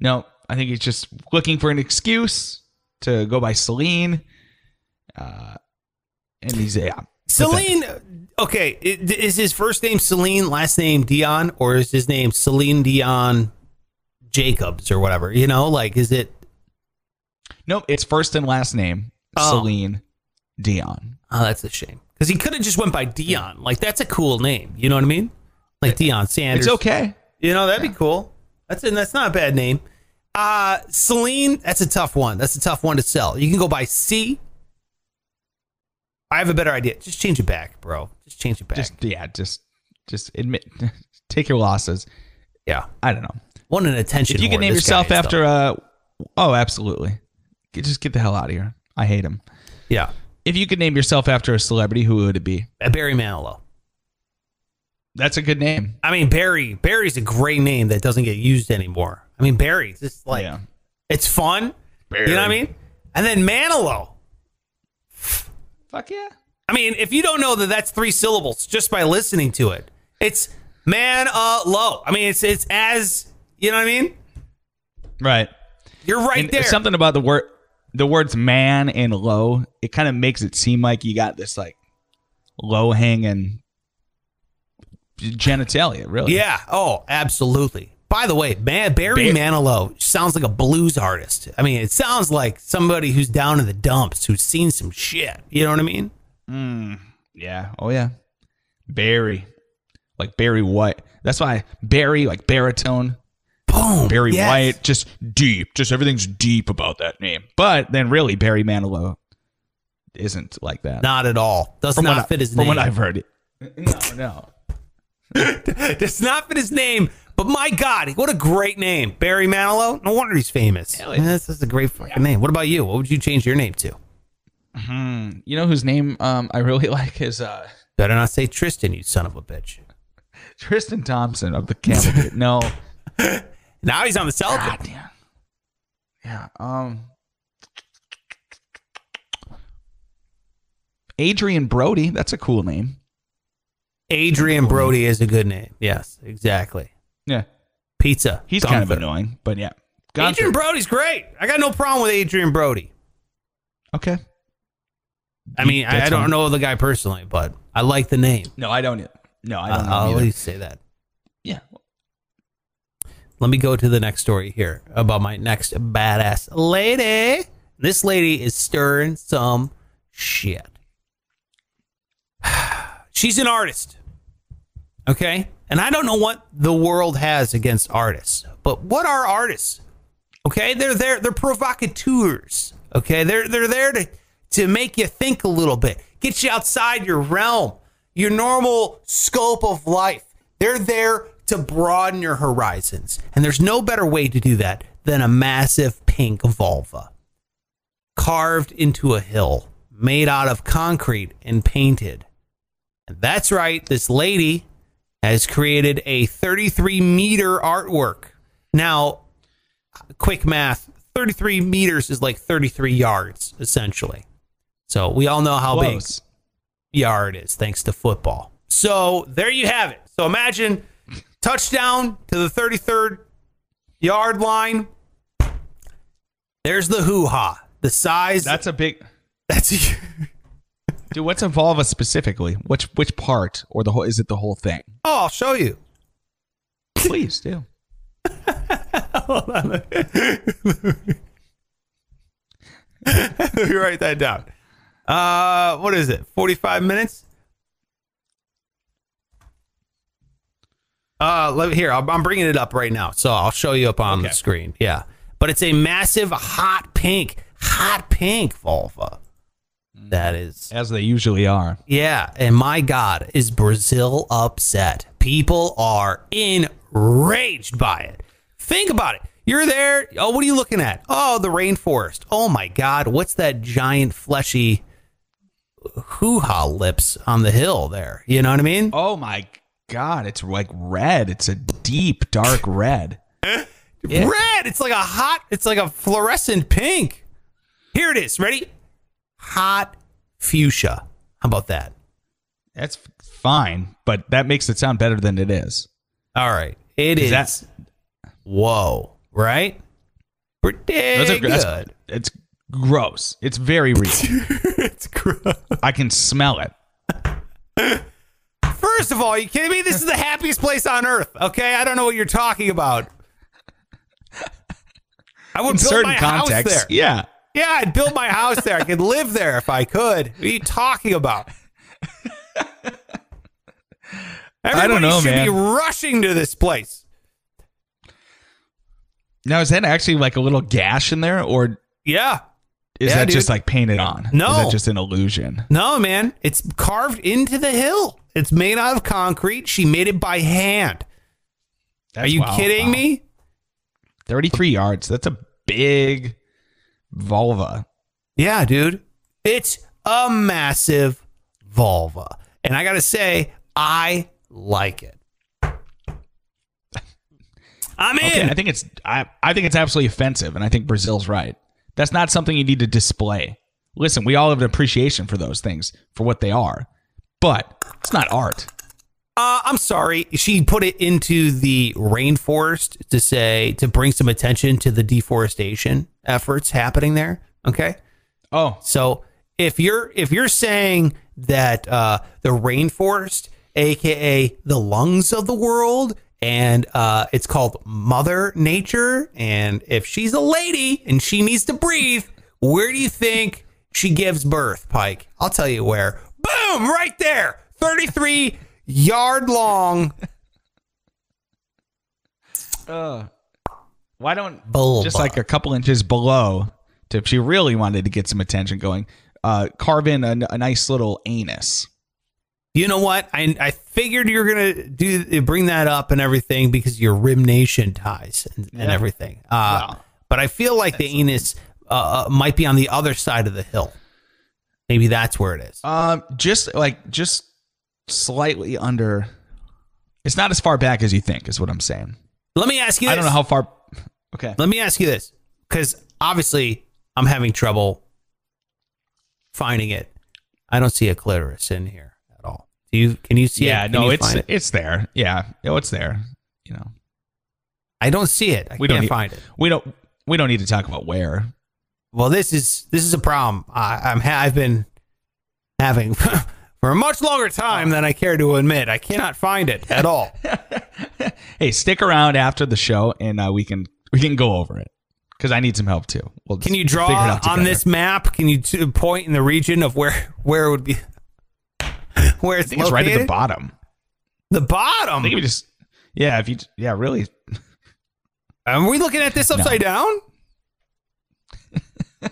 No, I think he's just looking for an excuse to go by Celine. Uh, and he's yeah. Celine, okay, is his first name Celine, last name Dion, or is his name Celine Dion Jacobs or whatever? You know, like, is it? Nope, it's first and last name Oh. Celine Dion. Oh, that's a shame because he could have just went by Dion. Like, that's a cool name. You know what I mean? Like Deion Sanders. It's okay. You know, that'd be cool. That's a, that's not a bad name. Uh, Celine, that's a tough one. That's a tough one to sell. You can go by C. I have a better idea. Just change it back, bro. Just change it back. Just yeah, just just admit, <laughs> take your losses. yeah. I don't know. Want an attention. If you can name yourself after uh oh, absolutely. Just get the hell out of here. I hate him. yeah, If you could name yourself after a celebrity, who would it be? Uh, Barry Manilow. That's a good name. I mean, Barry. Barry's a great name that doesn't get used anymore. I mean, Barry's just like Yeah. it's fun. Barry. You know what I mean? And then Manilow. Fuck yeah. I mean, if you don't know that that's three syllables just by listening to it, it's man uh low. I mean, it's it's as you know what I mean. Right. You're right and there. something about the word the words man and low it kind of makes it seem like you got this like low hanging genitalia really Yeah. Oh, absolutely. By the way, man, Barry Ba- Manilow sounds like a blues artist. I mean, it sounds like somebody who's down in the dumps who's seen some shit. You know what I mean? Mm, yeah oh yeah barry like barry white that's why barry like baritone Boom. barry Yes. white just deep just everything's deep about that name but then really barry manilow isn't like that Not at all. Does from not what I- fit his from name. what i've heard it no no <laughs> Does not fit his name. But my God, what a great name, Barry Manilow. No wonder he's famous. Hell yeah. That's, that's a great fucking name. What about you? What would you change your name to? You know whose name um i really <laughs> like is uh Better not say Tristan, you son of a bitch. Tristan Thompson of the Camel. <laughs> no. Now he's on the Celtics. God damn. Yeah. Um. Adrien Brody. That's a cool name. Adrien Brody is a good name. Yes, exactly. Yeah. Pizza. He's kind of annoying, but yeah. Adrien Brody's great. I got no problem with Adrien Brody. Okay. I mean, I, I don't know the guy personally, but I like the name. No, I don't. No, I don't. Uh, know I'll at least say that. Yeah. Let me go to the next story here about my next badass lady. This lady is stirring some shit. <sighs> She's an artist. Okay? And I don't know what the world has against artists, but what are artists? Okay? They're there they're provocateurs. Okay? They're they're there to to make you think a little bit, get you outside your realm, your normal scope of life. They're there to broaden your horizons. And there's no better way to do that than a massive pink vulva carved into a hill, made out of concrete and painted. And that's right, this lady has created a 33 meter artwork. Now, quick math 33 meters is like 33 yards, essentially. So we all know how Close. big yard is thanks to football. So there you have it. So imagine touchdown to the 33rd yard line. There's the hoo ha. The size. That's a big. <laughs> that's a. Dude, what's vulva specifically? Which which part or the whole? Is it the whole thing? Oh, I'll show you. Please do. <laughs> <laughs> Let me write that down. Uh, what is it? Forty-five minutes. Uh, let here. I'm, I'm bringing it up right now, so I'll show you up on the screen. Yeah, but it's a massive hot pink, hot pink vulva. That is As they usually are. yeah, and my God, is Brazil upset? People are enraged by it. Think about it. You're there. Oh, what are you looking at? Oh, the rainforest. Oh my God, what's that giant fleshy hoo ha lips on the hill there? You know what I mean? Oh my god, it's like red. It's a deep dark red. <laughs> Red. It's like a hot. It's like a fluorescent pink. Here it is. Ready? Hot fuchsia. How about that? That's fine, but that makes it sound better than it is. All right. It Is that- whoa. Right? Pretty are, good. that's- it's gross. It's very real. <laughs> <laughs> I can smell it. First of all, you kidding me? This is the happiest place on earth. Okay, I don't know what you're talking about. I would In build certain my house contexts, there. yeah. Yeah, I'd build my house there. I could live there if I could. What are you talking about? <laughs> Everybody don't know, should be rushing to this place. Now, is that actually like a little gash in there, or Yeah. Is Yeah, that dude. just like painted on? No. is that just an illusion? No, man. It's carved into the hill. It's made out of concrete. She made it by hand. Are you wow, kidding wow. me? Thirty-three yards. That's a big vulva. Yeah, dude. It's a massive vulva. And I got to say, I like it. I'm in. Okay, I think it's I, I think it's absolutely offensive, and I think Brazil's right. That's not something you need to display. Listen, we all have an appreciation for those things for what they are, but it's not art. Uh, I'm sorry. She put it into the rainforest to say to bring some attention to the deforestation efforts happening there. Okay. Oh, So if you're if you're saying that uh, the rainforest, aka the lungs of the world, and uh, it's called Mother Nature, and if she's a lady and she needs to breathe, where do you think she gives birth, Pike? I'll tell you where. Boom! Right there, thirty three yard long. <laughs> Uh, why don't Vulva. just like a couple inches below, to, if she really wanted to get some attention going, uh, carve in a, a nice little anus. You know what? I I figured you're gonna do bring that up and everything because your Rim Nation ties and, and everything. Uh, Well, but I feel like the anus uh, uh, might be on the other side of the hill. Maybe that's where it is. Um, just like just slightly under. It's not as far back as you think, is what I'm saying. Let me ask you. This. I don't know how far. Okay. Let me ask you this, because obviously I'm having trouble finding it. I don't see a clitoris in here. Do you? Can you see yeah, it? No, it's it? it's there. Yeah, no, it's there. You know, I don't see it. I we can't don't need, find it. We don't. We don't need to talk about where. Well, this is this is a problem. I, I'm ha- I've been having <laughs> for a much longer time than I care to admit. I cannot find it at all. <laughs> Hey, stick around after the show, and uh, we can we can go over it because I need some help too. We'll Can you draw on this map? Can you t- point in the region of where where it would be <laughs> where I it's think it's right at the bottom. The I bottom. think we just. Yeah, if you. Yeah, really. Are we looking at this upside down? <laughs>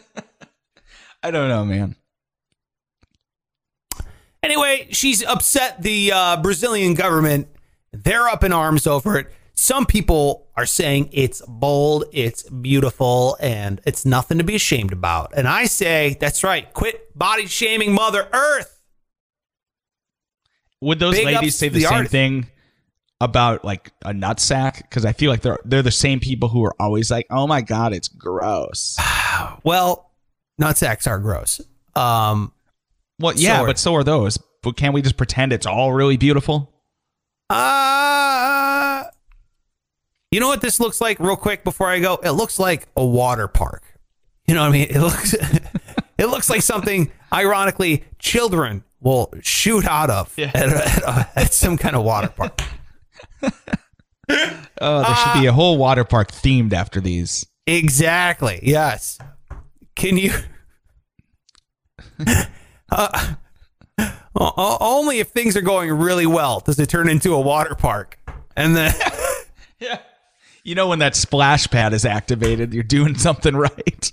I don't know, man. Anyway, she's upset the uh, Brazilian government They're up in arms over it. Some people are saying it's bold, it's beautiful, and it's nothing to be ashamed about. And I say, that's right. Quit body shaming Mother Earth. Would those Big ladies say the, the same artist. thing about like a nutsack? Because I feel like they're they're the same people who are always like, "Oh my god, it's gross." <sighs> Well, nutsacks are gross. Um, Well, yeah, So but so are those. But can't we just pretend it's all really beautiful? Uh, you know what this looks like, real quick before I go? It looks like a water park. You know what I mean? It looks, <laughs> it looks like something. Ironically, children will shoot out of at, at, at some kind of water park. <laughs> Oh, there should be a whole water park themed after these. Exactly. Yes. Can you? <laughs> uh, only if things are going really well does it turn into a water park, and then. <laughs> Yeah. You know when that splash pad is activated, you're doing something right.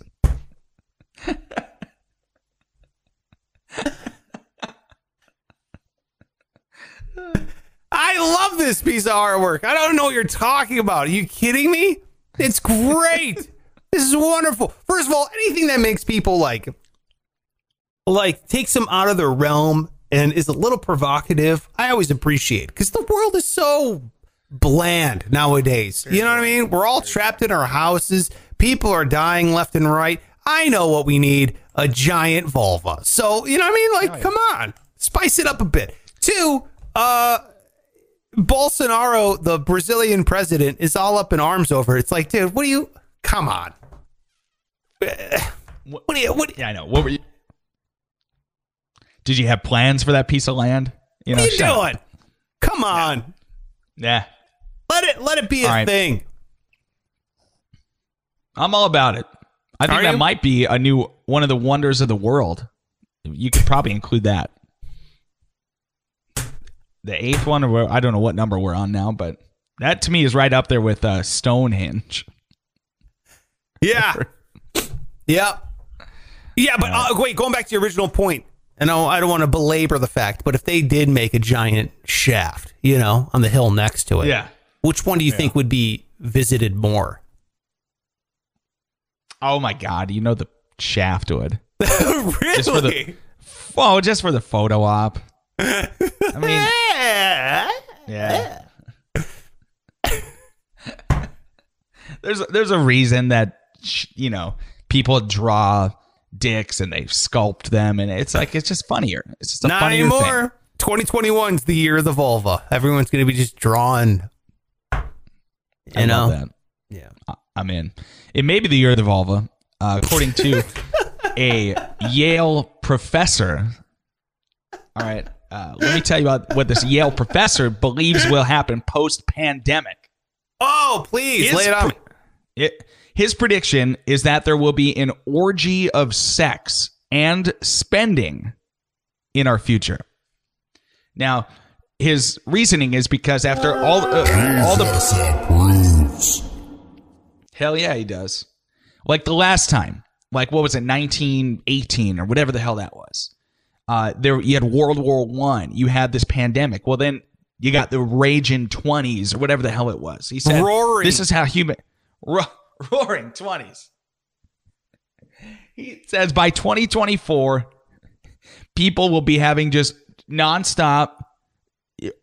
I love this piece of artwork. I don't know what you're talking about. Are you kidding me? It's great. <laughs> this is wonderful. First of all, anything that makes people like like takes them out of their realm and is a little provocative, I always appreciate because the world is so bland nowadays. You know what I mean? We're all trapped in our houses. People are dying left and right. I know what we need a giant vulva. So, you know what I mean? Like, come on, spice it up a bit. Two, uh, Bolsonaro, the Brazilian president, is all up in arms over. it. It's like, dude, what do you? Come on. <sighs> Eh, What do you? What, Yeah, I know. What were you? Did you have plans for that piece of land? You know, what are you shut up. doing? Come on. Yeah, Let it let it be a All right. thing. I'm all about it. I think Are that you? might be a new one of the wonders of the world. You could probably include that. The eighth one, or I don't know what number we're on now, but that to me is right up there with uh, Stonehenge. Yeah. yeah. Yeah, but uh, wait, going back to your original point, and I I don't want to belabor the fact, but if they did make a giant shaft, you know, on the hill next to it, Yeah. which one do you think would be visited more? Oh my God! You know the shaft would. <laughs> really? for the- Well, just for the photo op. I mean, yeah. yeah. there's there's a reason that you know people draw dicks and they sculpt them, and it's like it's just funnier. It's just a Not funnier anymore. 2021's the year of the vulva. Everyone's going to be just drawing. You I know? love that. Yeah. I- I'm in. It may be the year of the vulva, uh, according to <laughs> a Yale professor. All right, uh, let me tell you about what this Yale professor believes will happen post pandemic. Oh, please lay it on. me. It, his prediction is that there will be an orgy of sex and spending in our future. Now, his reasoning is because after all, uh, all the hell yeah, he does. Like the last time, like what was it, nineteen eighteen or whatever the hell that was. Uh, there you had World War One. You had this pandemic. Well, then you got the raging twenties or whatever the hell it was. He said, Roaring. "This is how human <laughs> ro- roaring twenties. He says by 2024, people will be having just nonstop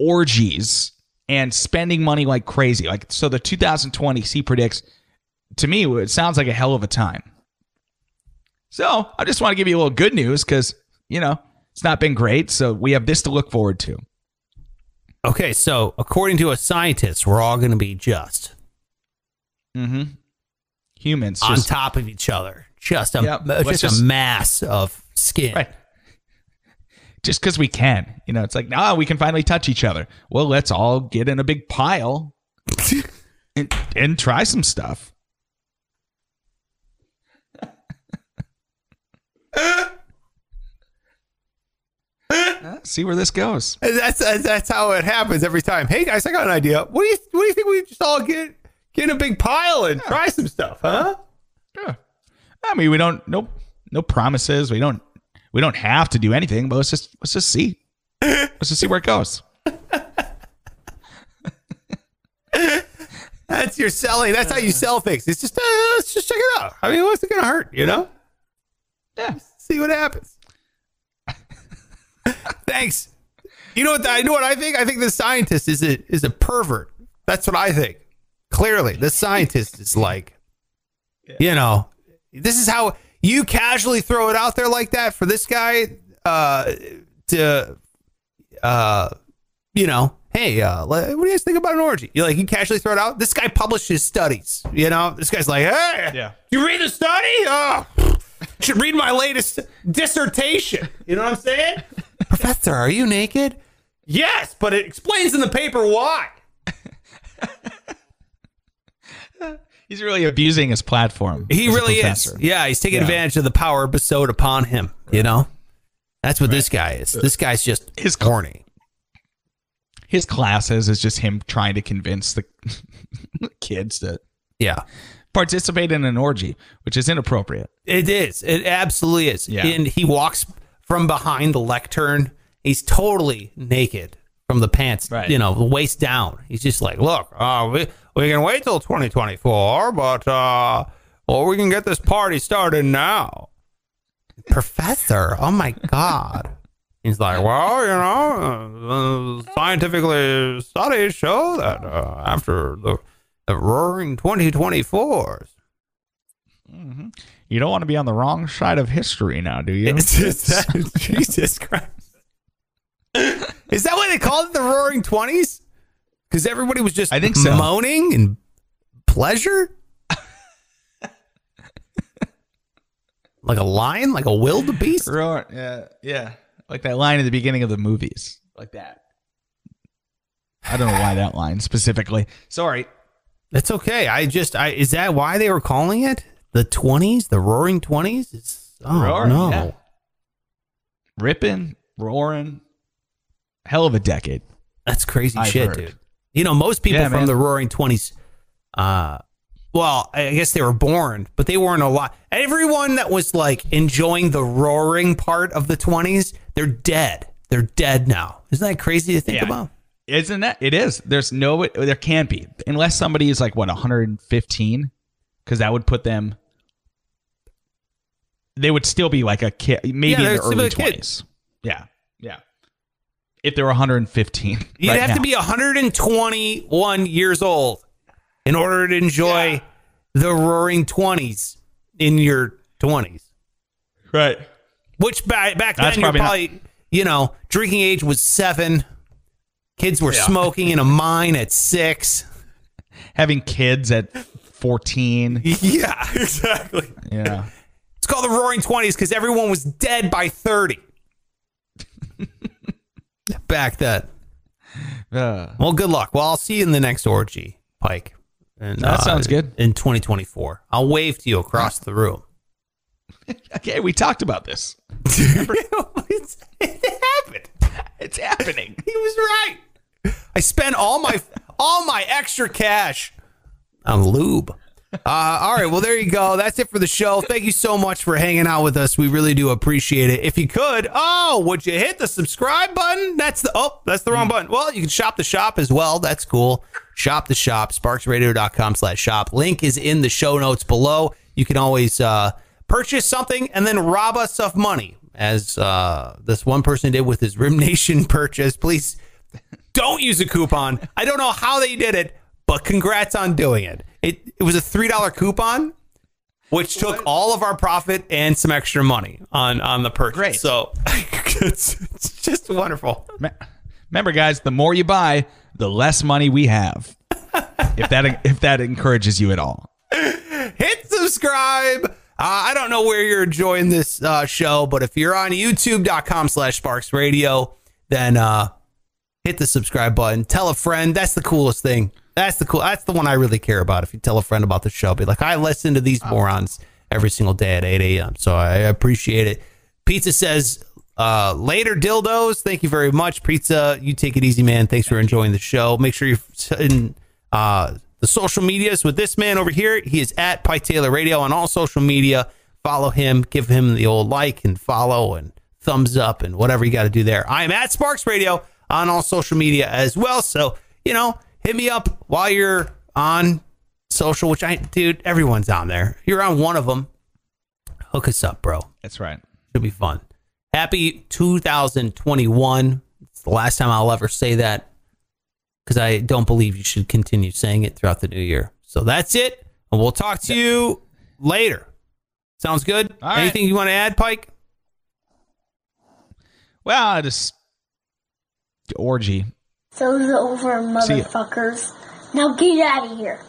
orgies and spending money like crazy. Like so, the 2020s he predicts. To me, it sounds like a hell of a time. So I just want to give you a little good news because you know it's not been great. So we have this to look forward to. Okay, so according to a scientist, we're all going to be just Mm-hmm. Humans on just top of each other, just a Yep, uh, just, just- a mass of skin. Right. Just because we can. You know, it's like, nah, we can finally touch each other. Well, let's all get in a big pile <laughs> and, and try some stuff. <laughs> See where this goes. And That's that's how it happens every time. Hey guys, I got an idea. What do you what do you think we just all get get in a big pile and try some stuff, huh? Yeah. I mean, we don't no no promises. We don't we don't have to do anything, but let's just let's just see. <laughs> Let's just see where it goes. <laughs> That's your selling. That's how you sell things. It's just, uh, let's just check it out. I mean, what's it going to hurt? You know? Yeah. See what happens. Thanks. You know what? I know what I think. I think the scientist is a is a pervert. That's what I think. Clearly, the scientist is like, you know, this is how you casually throw it out there like that for this guy uh, to, uh, you know, hey, uh, what do you guys think about an orgy? You like you casually throw it out. This guy published his studies. You know, this guy's like, hey, Yeah. you read the study? Oh, <laughs> should read my latest dissertation. You know what I'm saying? Professor, are you naked? Yes, but it explains in the paper why. <laughs> He's really abusing his platform. He really is. Yeah, he's taking Yeah. advantage of the power bestowed upon him. You know, that's what this guy is. This guy's just His- corny. His classes is just him trying to convince the <laughs> kids to Yeah, participate in an orgy, which is inappropriate. it is. It absolutely is. Yeah. And he walks from behind the lectern. He's totally naked from the pants, Right. you know, the waist down. He's just like, look, uh, we we can wait till 2024, but uh, well, we can get this party started now. Professor, oh my god. He's like, well, you know, uh, scientifically studies show that uh, after the, the roaring 2024s, You don't want to be on the wrong side of history now, do you? That, <laughs> Jesus Christ. Is that why they called it the Roaring Twenties? Because everybody was just I think so. moaning and pleasure, <laughs> like a lion, like a wildebeest. Roar, yeah, yeah. Like that line at the beginning of the movies. Like that. I don't know why that line specifically. Sorry. That's okay. I just, I is that why they were calling it the Twenties, the Roaring Twenties? It's oh Roaring, no, yeah. Ripping, roaring. Hell of a decade. That's crazy I've shit, heard. dude. You know, most people Yeah, from man. the Roaring Twenties, uh, well, I guess they were born, but they weren't alive. Everyone that was like enjoying the roaring part of the twenties, they're dead. They're dead now. Isn't that crazy to think Yeah. about? Isn't that? It is. There's no, there can't be. Unless somebody is like, what, 115? Because that would put them, they would still be like a kid, maybe Yeah, in their early 20s. Yeah. Yeah. If they were 115. <laughs> You'd right have now. to be 121 years old in order to enjoy the Roaring Twenties in your twenties. Right. Which back back That's then, you're probably not- probably you know drinking age was seven. Kids were smoking in a mine at six. Having kids at 14. <laughs> Yeah, exactly. Yeah. It's called the Roaring Twenties because everyone was dead by thirty. <laughs> Back then. Uh, Well, good luck. Well, I'll see you in the next orgy, Pike. And, That sounds good. In 2024, I'll wave to you across the room. <laughs> okay, we talked about this. <laughs> It's- it happened. It's happening. He was right. I spent all my all my extra cash on lube. Uh, all right, well there you go. That's it for the show. Thank you so much for hanging out with us. We really do appreciate it. If you could, oh, would you hit the subscribe button? That's the oh, that's the wrong button. Well, you can shop the shop as well. That's cool. Shop the shop, sparksradio.com slash shop. Link is in the show notes below. You can always uh, purchase something and then rob us of money, as uh, this one person did with his Rim <laughs> Nation purchase. Please don't use a coupon. I don't know how they did it, but congrats on doing it. It it was a three dollar coupon, which took all of our profit and some extra money on on the purchase. Great. So <laughs> it's, it's just wonderful. Remember, guys, the more you buy, the less money we have. <laughs> if that if that encourages you at all. hit subscribe. Uh, I don't know where you're enjoying this uh, show, but if you're on youtube.com slash sparks radio, then uh, hit the subscribe button. Tell a friend. That's the coolest thing. That's the cool. That's the one I really care about. If you tell a friend about the show, be like, I listen to these morons every single day at 8 a.m. So I appreciate it. Pizza says, uh, later dildos. Thank you very much, Pizza. You take it easy, man. Thanks for enjoying the show. Make sure you're in uh, the social medias with this man over here. He is at Pike Taylor Radio on all social media. Follow him, give him the old like and follow and thumbs up and whatever you got to do there. I am at Sparks Radio on all social media as well. So, you know, hit me up while you're on social, which I, dude, everyone's on there. You're on one of them. Hook us up, bro. That's right. Should be fun. Happy 2021. It's the last time I'll ever say that because I don't believe you should continue saying it throughout the new year. So that's it. And we'll talk to you later. Sounds good? All right. Anything you want to add, Pike? Well, I just orgy. Show's over, motherfuckers. Now get out of here.